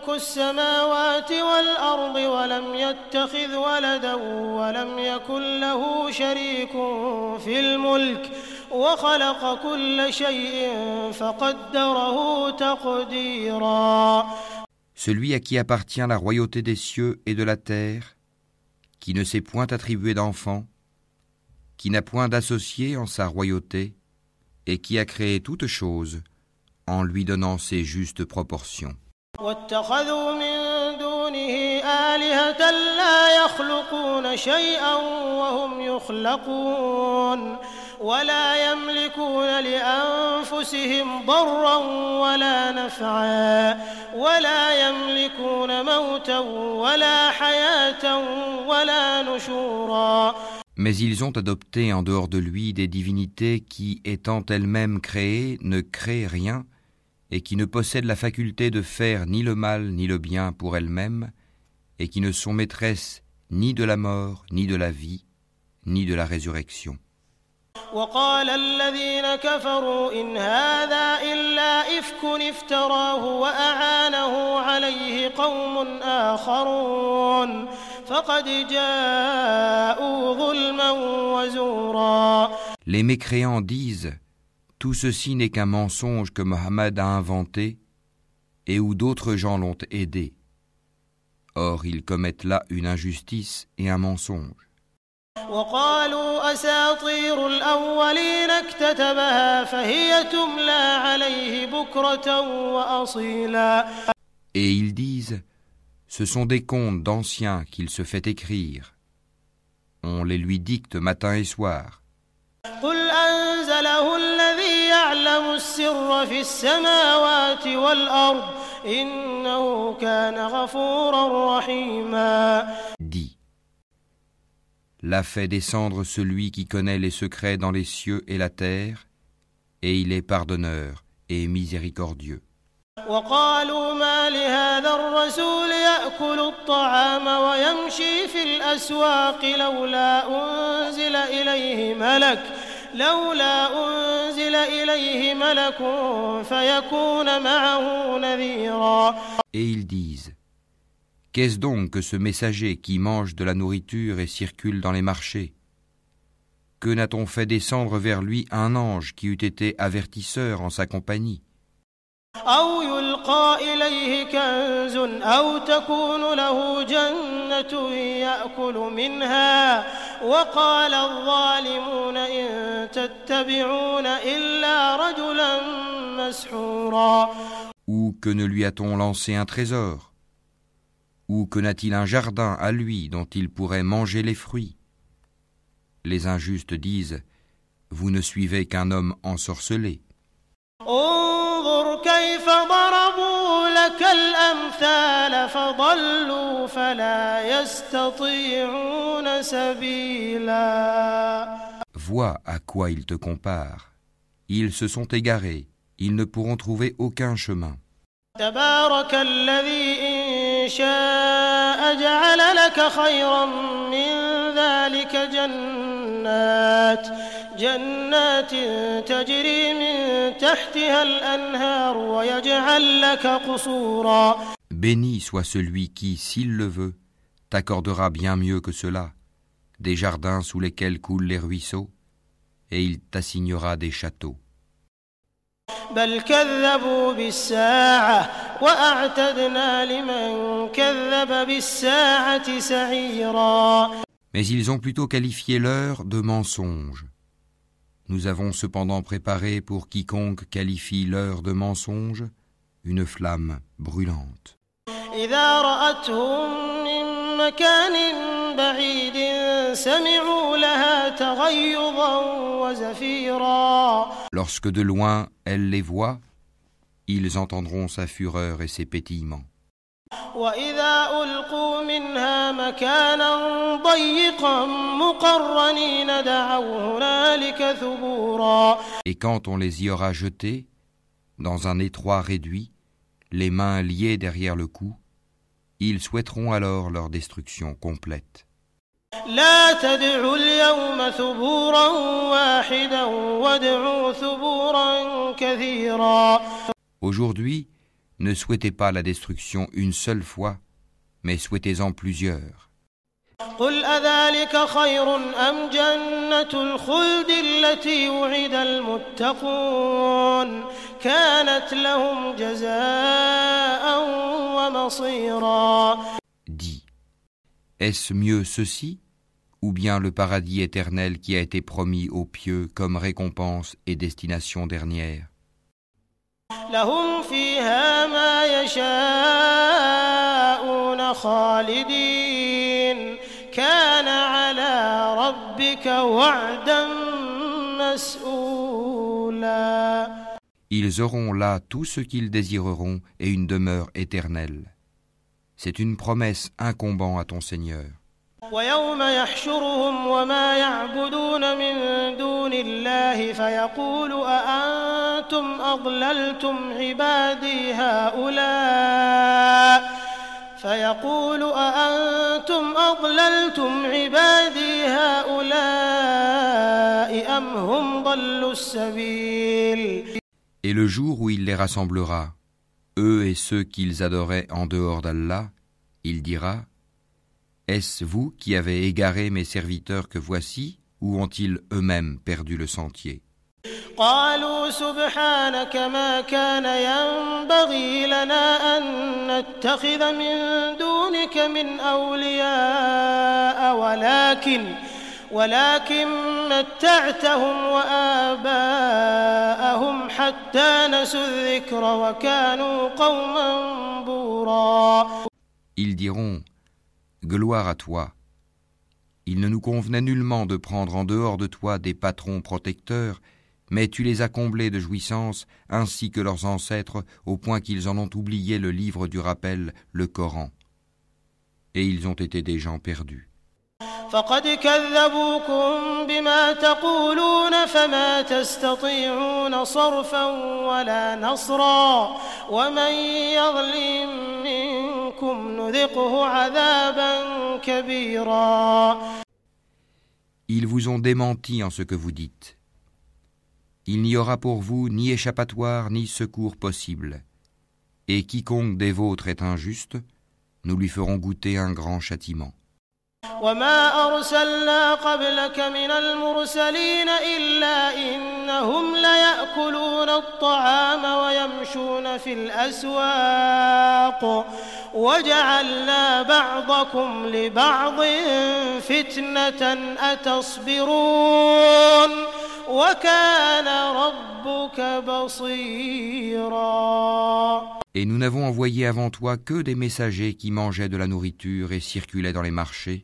ملك السماوات والأرض ولم يتخذ ولدا ولم يكن له شريك في الملك وخلق كل شيء فقدره تقديرا Celui à qui appartient la royauté des cieux et de la terre, qui ne s'est point attribué d'enfant, qui n'a point d'associé en sa royauté, et qui a créé toutes choses en lui donnant ses justes proportions. واتخذوا من دونه آلهة لا يخلقون شيئا وهم يخلقون ولا يملكون لأنفسهم ضرا ولا نفعا ولا يملكون موتا ولا حياة ولا نشورا. Mais ils ont adopté en dehors de lui des divinités qui, étant elles-mêmes créées, ne créent rien, et qui ne possèdent la faculté de faire ni le mal ni le bien pour elles-mêmes, et qui ne sont maîtresses ni de la mort, ni de la vie, ni de la résurrection. وقال الذين كفروا إن هذا إلا إفك افتراه وأعانه عليه قوم آخرون فقد جاءوا ظلما وزورا Les mécréants disent tout ceci n'est qu'un mensonge que Mohammed a inventé et où d'autres gens l'ont aidé. Or ils commettent là une injustice et un mensonge. Et ils disent, ce sont des contes d'anciens qu'il se fait écrire. On les lui dicte matin et soir. قل أنزله الذي يعلم السر في السماوات والأرض إنه كان غفورا رحيما Dis L'a fait descendre celui qui connaît les secrets dans les cieux et la terre, et il est pardonneur et miséricordieux. وقالوا ما لهذا الرسول يأكل الطعام ويمشي في الأسواق لولا أنزل إليه ملك لولا أنزل إليه ملك فيكون معه نذيرا Et ils disent Qu'est-ce donc que ce messager qui mange de la nourriture et circule dans les marchés Que n'a-t-on fait descendre vers lui un ange qui eût été avertisseur en sa compagnie أو يلقى إليه كنز أو تكون له جنة يأكل منها وقال الظالمون إن تتبعون إلا رجلا مسحورا Ou que ne lui a-t-on lancé un trésor Ou que n'a-t-il un jardin à lui dont il pourrait manger les fruits Les injustes disent Vous ne suivez qu'un homme ensorcelé. انظر كيف ضربوا لك الأمثال فضلوا فلا يستطيعون سبيلا Vois à quoi ils te comparent. Ils se sont égarés, ils ne pourront trouver aucun chemin. تبارك الذي إن شاء جعل لك خيرا من ذلك جنات جنات تجري من تحتها الأنهار ويجعل لك قصورا Béni soit celui qui, s'il le veut, t'accordera bien mieux que cela, des jardins sous lesquels coulent les ruisseaux, et il t'assignera des châteaux. بل كذبوا بالساعة وأعتدنا لمن كذب بالساعة سعيرا Mais ils ont plutôt qualifié l'heure de mensonge. Nous avons cependant préparé pour quiconque qualifie l'heure de mensonge une flamme brûlante. Lorsque de loin elle les voit, ils entendront sa fureur et ses pétillements. وإذا ألقوا منها مكانا ضيقا مقرنين دعوا هنالك ثبورا Et quand on les y aura jetés, dans un étroit réduit, les mains liées derrière le cou, ils souhaiteront alors leur destruction complète. لا تدعوا اليوم ثبورا واحدا وادعوا ثبورا كثيرا Aujourd'hui, ne souhaitez pas la destruction une seule fois, mais souhaitez-en plusieurs. Dis, est-ce mieux ceci ou bien le paradis éternel qui a été promis aux pieux comme récompense et destination dernière? لهم فيها ما يشاءون خالدين كان على ربك وعدا مسؤولا Ils auront là tout ce qu'ils désireront et une demeure éternelle. C'est une promesse incombant à ton Seigneur. ويوم يحشرهم وما يعبدون من دون الله فيقول أأنتم أضللتم عبادي هؤلاء؟ فيقول أأنتم أضللتم عبادي هؤلاء أم هم ضلوا السبيل؟ Et le jour où il les rassemblera, eux et ceux qu'ils adoraient en dehors d'Allah, il dira Est-ce vous qui avez égaré mes serviteurs que voici, ou ont-ils eux-mêmes perdu le sentier قالوا سبحانك ما كان ينبغي لنا أن نتخذ من دونك من أولياء ولكن ولكن متعتهم وآباءهم حتى نسوا الذكر وكانوا قوما بورا Ils diront Gloire à toi. Il ne nous convenait nullement de prendre en dehors de toi des patrons protecteurs, mais tu les as comblés de jouissances, ainsi que leurs ancêtres, au point qu'ils en ont oublié le livre du rappel, le Coran. Et ils ont été des gens perdus. Ils vous ont démenti en ce que vous dites. Il n'y aura pour vous ni échappatoire ni secours possible. Et quiconque des vôtres est injuste, nous lui ferons goûter un grand châtiment. وما أرسلنا قبلك من المرسلين إلا إنهم ليأكلون الطعام ويمشون في الأسواق وجعلنا بعضكم لبعض فتنة أتصبرون وكان ربك بصيرا Et nous n'avons envoyé avant toi que des messagers qui mangeaient de la nourriture et circulaient dans les marchés.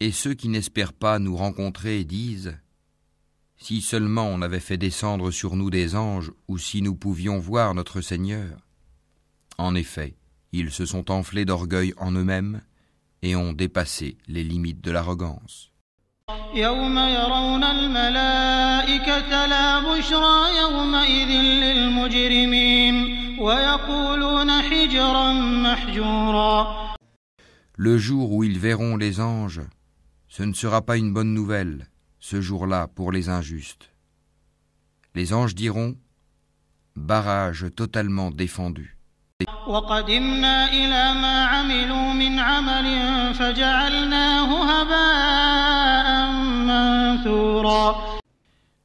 Et ceux qui n'espèrent pas nous rencontrer disent Si seulement on avait fait descendre sur nous des anges, ou si nous pouvions voir notre Seigneur. En effet, ils se sont enflés d'orgueil en eux-mêmes et ont dépassé les limites de l'arrogance. Le jour où ils verront les anges, ce ne sera pas une bonne nouvelle, ce jour-là, pour les injustes. Les anges diront Barrage totalement défendu.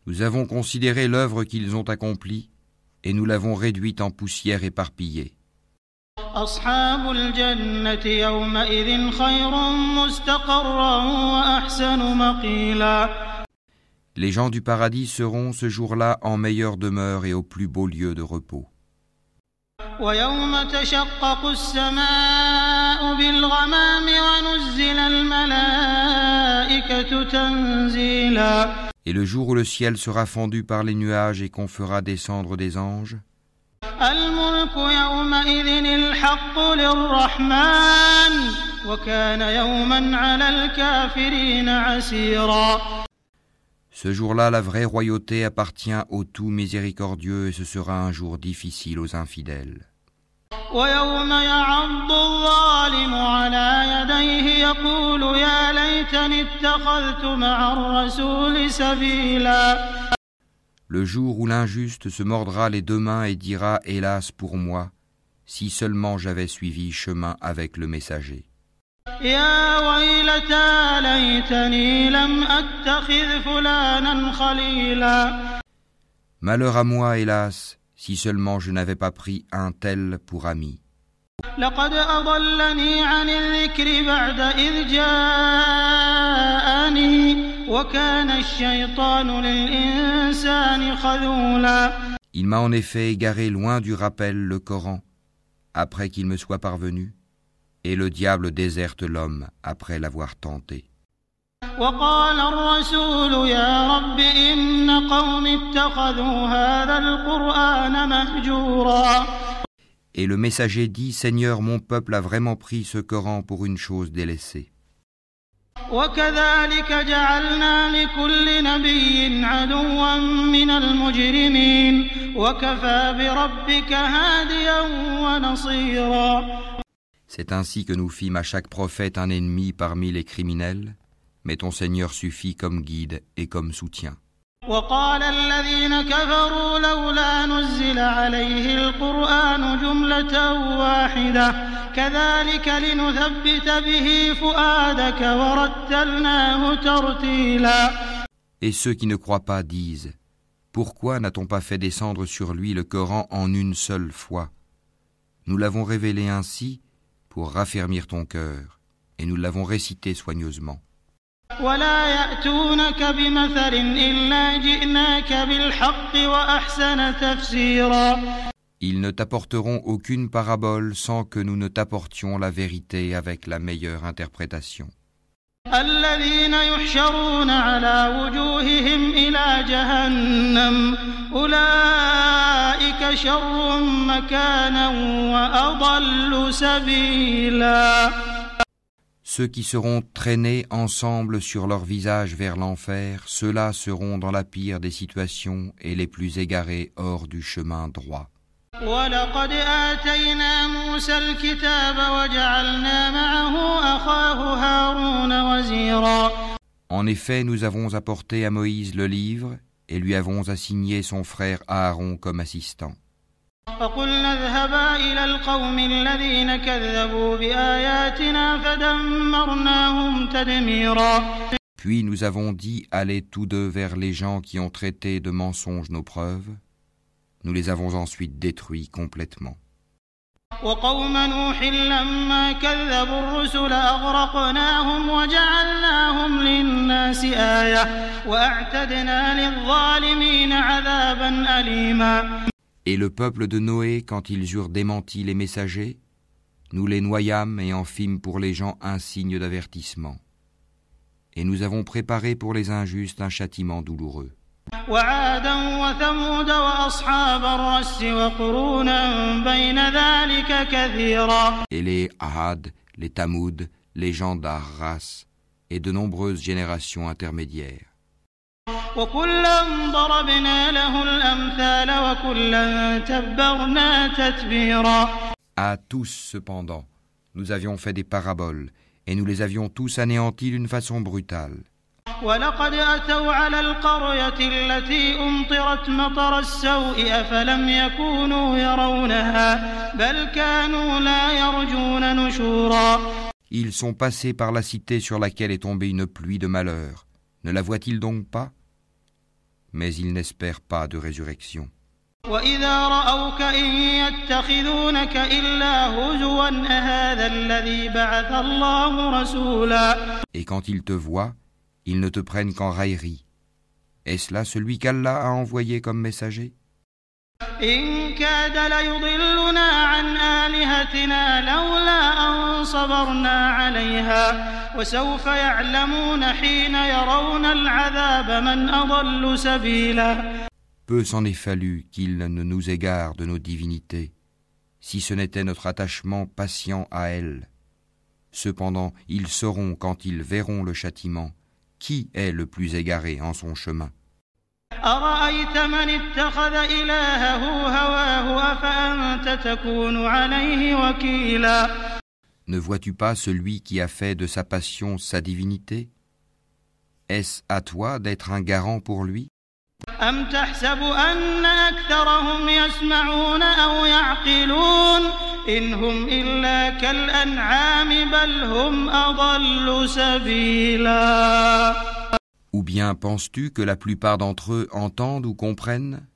Nous avons considéré l'œuvre qu'ils ont accomplie et nous l'avons réduite en poussière éparpillée. أصحاب الجنة يومئذ خير مستقرا وأحسن مقيلا Les gens du paradis seront ce jour-là en meilleure demeure et au plus beau lieu de repos. ويوم تشقق السماء بالغمام ونزل الملائكة تنزيلا Et le jour où le ciel sera fendu par les nuages et qu'on fera descendre des anges, الملك يومئذ الحق للرحمن وكان يوما على الكافرين عسيرا ce jour-là la vraie royauté appartient au tout miséricordieux et ce sera un jour difficile aux infidèles. ويوم يعض الظالم على يديه يقول يا ليتني اتخذت مع الرسول سبيلا le jour où l'injuste se mordra les deux mains et dira Hélas pour moi, si seulement j'avais suivi chemin avec le messager. Malheur à moi, hélas, si seulement je n'avais pas pris un tel pour ami. لقد أضلني عن الذكر بعد إذ جاءني وكان الشيطان للإنسان خذولا Il m'a en effet égaré loin du rappel le Coran, après qu'il me soit parvenu, et le diable déserte l'homme après l'avoir tenté. وقال الرسول يا رب إن قوم اتخذوا هذا القرآن مهجورا Et le messager dit Seigneur, mon peuple a vraiment pris ce Coran pour une chose délaissée. وكذلك جعلنا لكل نبي عدوا من المجرمين وكفى بربك هاديا ونصيرا C'est ainsi que nous fîmes à chaque prophète un ennemi parmi les criminels, mais ton Seigneur suffit comme guide et comme soutien. وقال الذين كفروا لولا نزل عليه القرآن جملة واحدة كذلك لنثبت به فؤادك ورتلناه ترتيلا Et ceux qui ne croient pas disent Pourquoi n'a-t-on pas fait descendre sur lui le Coran en une seule fois Nous l'avons révélé ainsi pour raffermir ton cœur, et nous l'avons récité soigneusement. ولا يأتونك بمثل إلا جئناك بالحق وأحسن تفسيرا Ils ne t'apporteront aucune parabole sans que nous ne t'apportions la vérité avec la meilleure interprétation. الذين يحشرون على وجوههم إلى جهنم أولئك شر مكانا وأضل سبيلا Ceux qui seront traînés ensemble sur leur visage vers l'enfer, ceux-là seront dans la pire des situations et les plus égarés hors du chemin droit. En effet, nous avons apporté à Moïse le livre et lui avons assigné son frère Aaron comme assistant. فقلنا اذهبا إلى القوم الذين كذبوا بآياتنا فدمرناهم تدميرا Puis nous avons dit Allez tous deux vers les gens qui ont traité de mensonges nos preuves. Nous les avons ensuite détruits complètement. وقوم نوح لما كذبوا الرسل أغرقناهم وجعلناهم للناس آية وأعتدنا للظالمين عذابا أليما Et le peuple de Noé, quand ils eurent démenti les messagers, nous les noyâmes et en fîmes pour les gens un signe d'avertissement. Et nous avons préparé pour les injustes un châtiment douloureux. Et les Ahad, les Tamoud, les gens d'Arras et de nombreuses générations intermédiaires. وكلا ضربنا له الأمثال وكلا تبرنا تتبيرا À tous, cependant, nous avions fait des paraboles, et nous les avions tous anéantis d'une façon brutale. ولقد أتوا على القرية التي أمطرت مطر السوء أفلم يكونوا يرونها بل كانوا لا يرجون نشورا Ils sont passés par la cité sur laquelle est tombée une pluie de malheur. Ne la voient-ils donc pas mais ils n'espèrent pas de résurrection. Et quand ils te voient, ils ne te prennent qu'en raillerie. Est-ce là celui qu'Allah a envoyé comme messager? إن كاد ليضلنا عن آلهتنا لولا أن صبرنا عليها وسوف يعلمون حين يرون العذاب من أضل سبيلا Peu s'en est fallu qu'il ne nous égare de nos divinités, si ce n'était notre attachement patient à elles. Cependant, ils sauront quand ils verront le châtiment, qui est le plus égaré en son chemin. أرأيت من اتخذ إلهه هواه أفأنت تكون عليه وكيلا؟ Ne vois-tu pas celui qui a fait de sa passion sa divinité? Est-ce à toi d'être un garant pour lui? أم تحسب أن أكثرهم يسمعون أو يعقلون؟ إن هم إلا كالأنعام بل هم أضل سبيلا. Ou bien penses-tu que la plupart d'entre eux entendent ou comprennent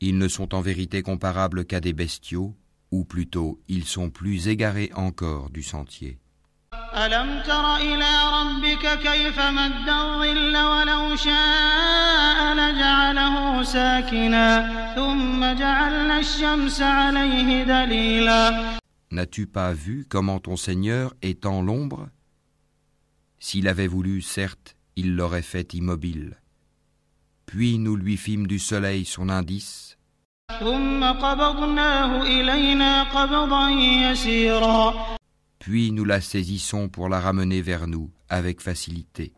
Ils ne sont en vérité comparables qu'à des bestiaux, ou plutôt ils sont plus égarés encore du sentier. ألم تر إلى ربك كيف مد الظل ولو شاء لجعله ساكنا ثم جعلنا الشمس عليه دليلا N'as-tu pas vu comment ton Seigneur étend l'ombre S'il avait voulu, certes, il l'aurait fait immobile. Puis nous lui fîmes du soleil son indice, ثم قبضناه إلينا قبضا يسيرا puis nous la saisissons pour la ramener vers nous avec facilité.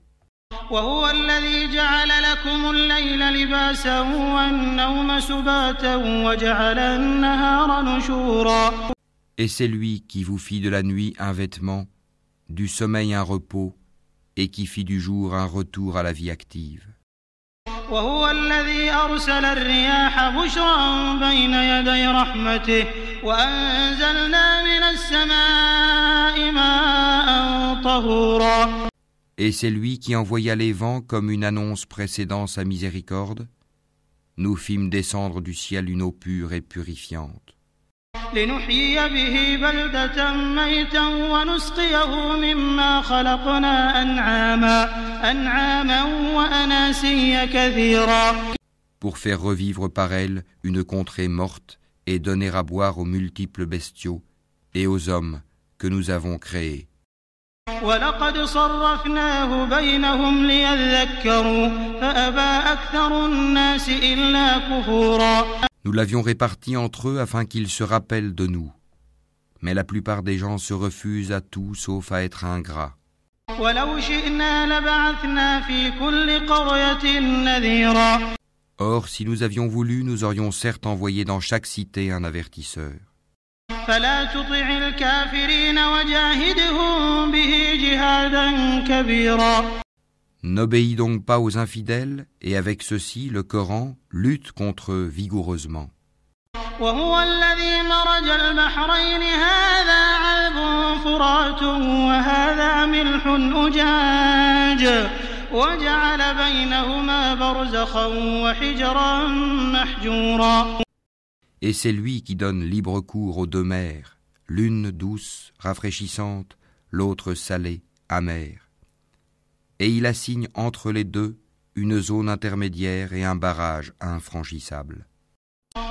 وهو الذي جعل لكم الليل لباسا والنوم سباتا وجعل النهار نشورا Et c'est lui qui vous fit de la nuit un vêtement, du sommeil un repos, et qui fit du jour un retour à la vie active. وهو الذي أرسل الرياح بشرا بين يدي رحمته وأنزلنا من السماء ماء طهورا Et c'est lui qui envoya les vents comme une annonce précédant sa miséricorde. Nous fîmes descendre du ciel une eau pure et purifiante, لنحيي به بلدة ميتا ونسقيه مما خلقنا أنعاما أنعاما وأناسيا كثيرا pour faire revivre par elle une contrée morte et donner à boire aux multiples bestiaux et aux hommes que nous avons créés. ولقد صرفناه بينهم ليذكروا فأبى أكثر الناس إلا كفورا nous l'avions réparti entre eux afin qu'ils se rappellent de nous. Mais la plupart des gens se refusent à tout sauf à être ingrats. Or, si nous avions voulu, nous aurions certes envoyé dans chaque cité un avertisseur. N'obéis donc pas aux infidèles, et avec ceci, le Coran lutte contre eux vigoureusement. وهو الذي مرج البحرين هذا عذب فرات وهذا ملح أجاج وجعل بينهما برزخا وحجرا محجورا Et c'est lui qui donne libre cours aux deux mers, l'une douce, rafraîchissante, l'autre salée, amère. Et il assigne entre les deux une zone intermédiaire et un barrage infranchissable.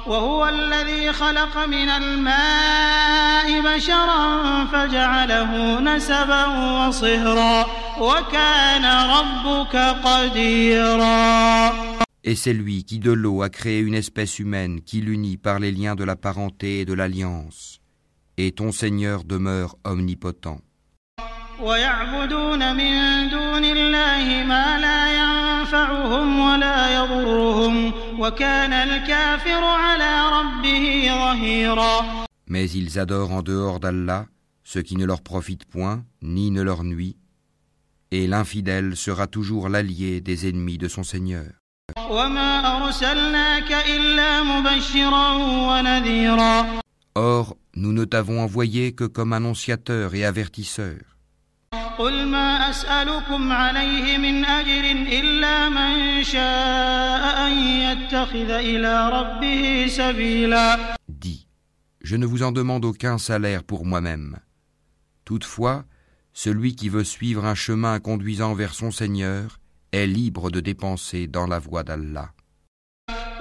وهو الذي خلق من الماء بشرا فجعله نسبا وصهرا وكان ربك قديرا Et c'est lui qui de l'eau a créé une espèce humaine qui l'unit par les liens de la parenté et de l'alliance. Et ton Seigneur demeure omnipotent. ويعبدون من دون الله ما لا ينفعهم ولا يضرهم وكان الكافر على ربه ظهيرا Mais ils adorent en dehors d'Allah ce qui ne leur profite point ni ne leur nuit, et l'infidèle sera toujours l'allié des ennemis de son Seigneur. وما أرسلناك إلا مبشرا ونذيرا Or, nous ne t'avons envoyé que comme annonciateur et avertisseur. قل ما أسألكم عليه من أجر إلا من شاء أن يتخذ إلى ربه سبيلا Dis, je ne vous en demande aucun salaire pour moi-même. Toutefois, celui qui veut suivre un chemin conduisant vers son Seigneur est libre de dépenser dans la voie d'Allah.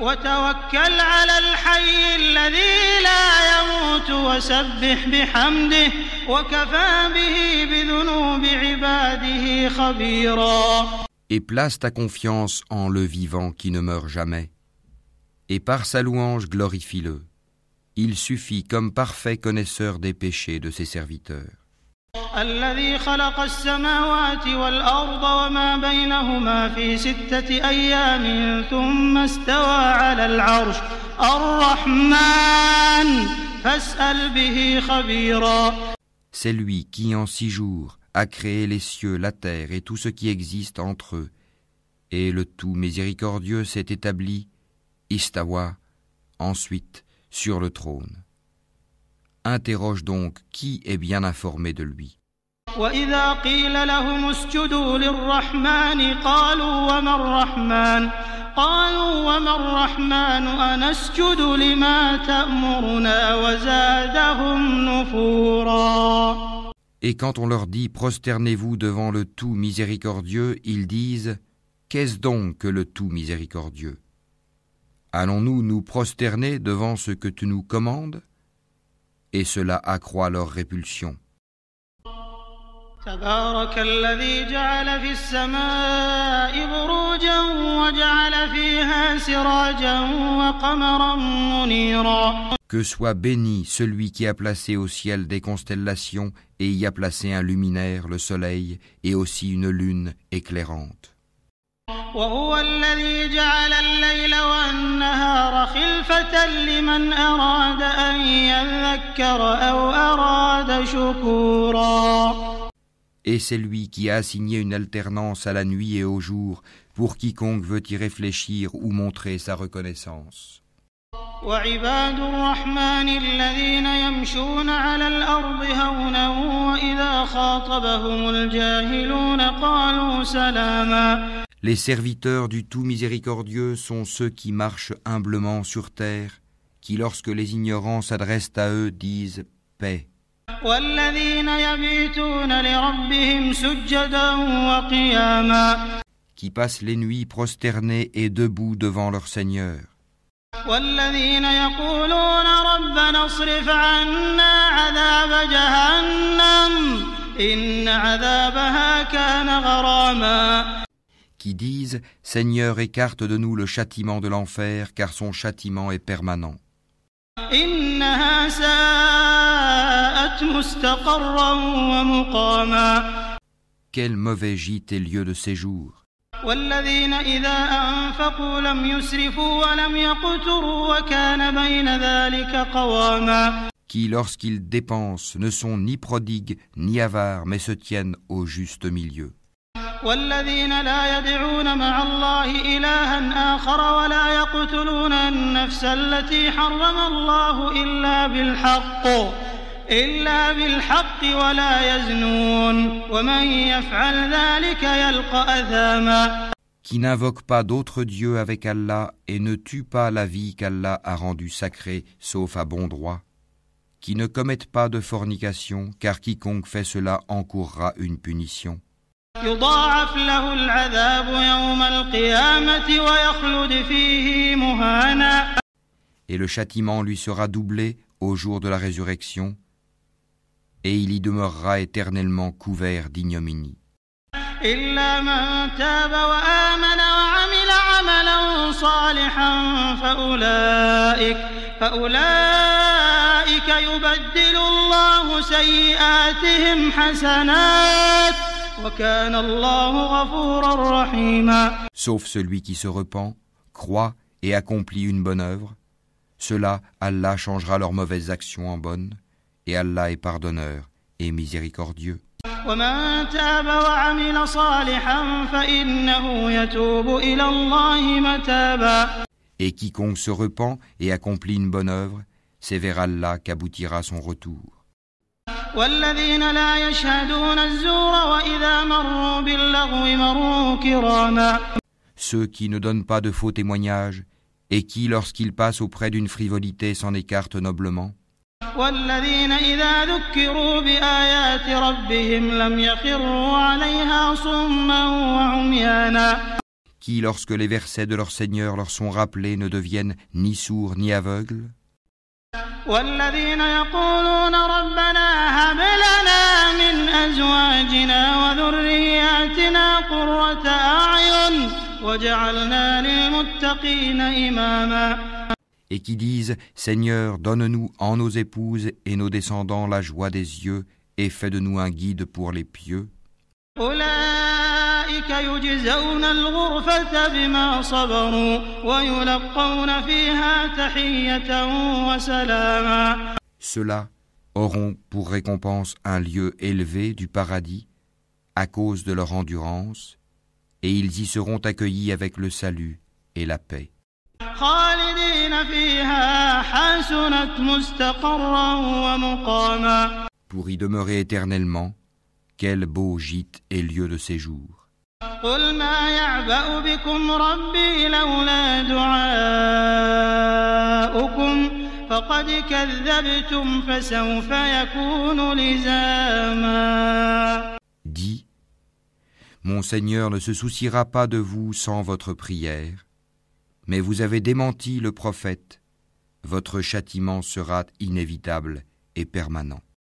وتوكل على الحي الذي لا يموت وسبح بحمده وكفى به بذنوب عباده خبيرا Et place ta confiance en le vivant qui ne meurt jamais. Et par sa louange glorifie-le. Il suffit comme parfait connaisseur des péchés de ses serviteurs. الذي خلق السماوات والأرض وما بينهما في ستة أيام ثم استوى على العرش الرحمن فاسأل به خبيرا C'est lui qui en six jours a créé les cieux, la terre et tout ce qui existe entre eux. Et le tout miséricordieux s'est établi, Istawa, ensuite sur le trône. Interroge donc qui est bien informé de lui. وإذا قيل لهم اسجدوا للرحمن قالوا وما الرحمن قالوا وما الرحمن أنسجد لما تأمرنا وزادهم نفورا Et quand on leur dit prosternez-vous devant le tout miséricordieux, ils disent Qu'est-ce donc que le tout miséricordieux Allons-nous nous prosterner devant ce que tu nous commandes et cela accroît leur répulsion. Que soit béni celui qui a placé au ciel des constellations et y a placé un luminaire, le soleil, et aussi une lune éclairante. وهو الذي جعل الليل والنهار خلفة لمن أراد أن يذكر أو أراد شكورا Et c'est lui qui a assigné une alternance à la nuit et au jour pour quiconque veut y réfléchir ou montrer sa reconnaissance. وعباد الرحمن الذين يمشون على الأرض هونا وإذا خاطبهم الجاهلون قالوا سلاما Les serviteurs du Tout Miséricordieux sont ceux qui marchent humblement sur terre, qui lorsque les ignorants s'adressent à eux disent paix. Qui passent les nuits prosternés et debout devant leur Seigneur qui disent Seigneur, écarte de nous le châtiment de l'enfer, car son châtiment est permanent. إنها ساءت مستقرا ومقاما Quel mauvais gîte et lieu de séjour. والذين إذا أنفقوا لم يسرفوا ولم يقتروا وكان بين ذلك قواما qui, lorsqu'ils dépensent, ne sont ni prodigues ni avares, mais se tiennent au juste milieu. والذين لا يدعون مع الله إلها آخر ولا يقتلون النفس التي حرم الله إلا بالحق إلا بالحق ولا يزنون ومن يفعل ذلك يلقى أثاما qui n'invoquent pas d'autre Dieu avec Allah et ne tuent pas la vie qu'Allah a rendue sacrée, sauf à bon droit, qui ne commettent pas de fornication, car quiconque fait cela encourra une punition. يضاعف له العذاب يوم القيامة ويخلد فيه مهانا Et le châtiment lui sera doublé au jour de la résurrection, et il y demeurera éternellement couvert d'ignominie. إلا من تاب وآمن وعمل عملا صالحا فأولئك فأولئك يبدل الله سيئاتهم حسنات Sauf celui qui se repent, croit et accomplit une bonne œuvre, cela Allah changera leurs mauvaises actions en bonnes, et Allah est pardonneur et miséricordieux. Et quiconque se repent et accomplit une bonne œuvre, c'est vers Allah qu'aboutira son retour. والذين لا يشهدون الزور وإذا مروا باللغو مروا كراما Ceux qui ne donnent pas de faux témoignages et qui, lorsqu'ils passent auprès d'une frivolité, s'en écartent noblement. والذين إذا ذكروا بآيات ربهم لم يخروا عليها صما وعميانا Qui, lorsque les versets de leur Seigneur leur sont rappelés, ne deviennent ni sourds ni aveugles. والذين يقولون ربنا هب لنا من أزواجنا وذرياتنا قرة أعين وجعلنا للمتقين إماما et qui disent Seigneur, donne-nous en nos épouses et nos descendants la joie des yeux et fais de nous un guide pour les pieux. أولئك يجزون الغرفة بما صبروا ويلقون فيها تحية وسلاما Ceux-là auront pour récompense un lieu élevé du paradis à cause de leur endurance, et ils y seront accueillis avec le salut et la paix. خالدين فيها حسنت مستقرا ومقاما Pour y demeurer éternellement, quel beau gîte et lieu de séjour. قل ما يعبأ بكم ربي لولا دعاؤكم فقد كذبتم فسوف يكون لزاما Dis, Mon Seigneur ne se souciera pas de vous sans votre prière, mais vous avez démenti le prophète, votre châtiment sera inévitable et permanent.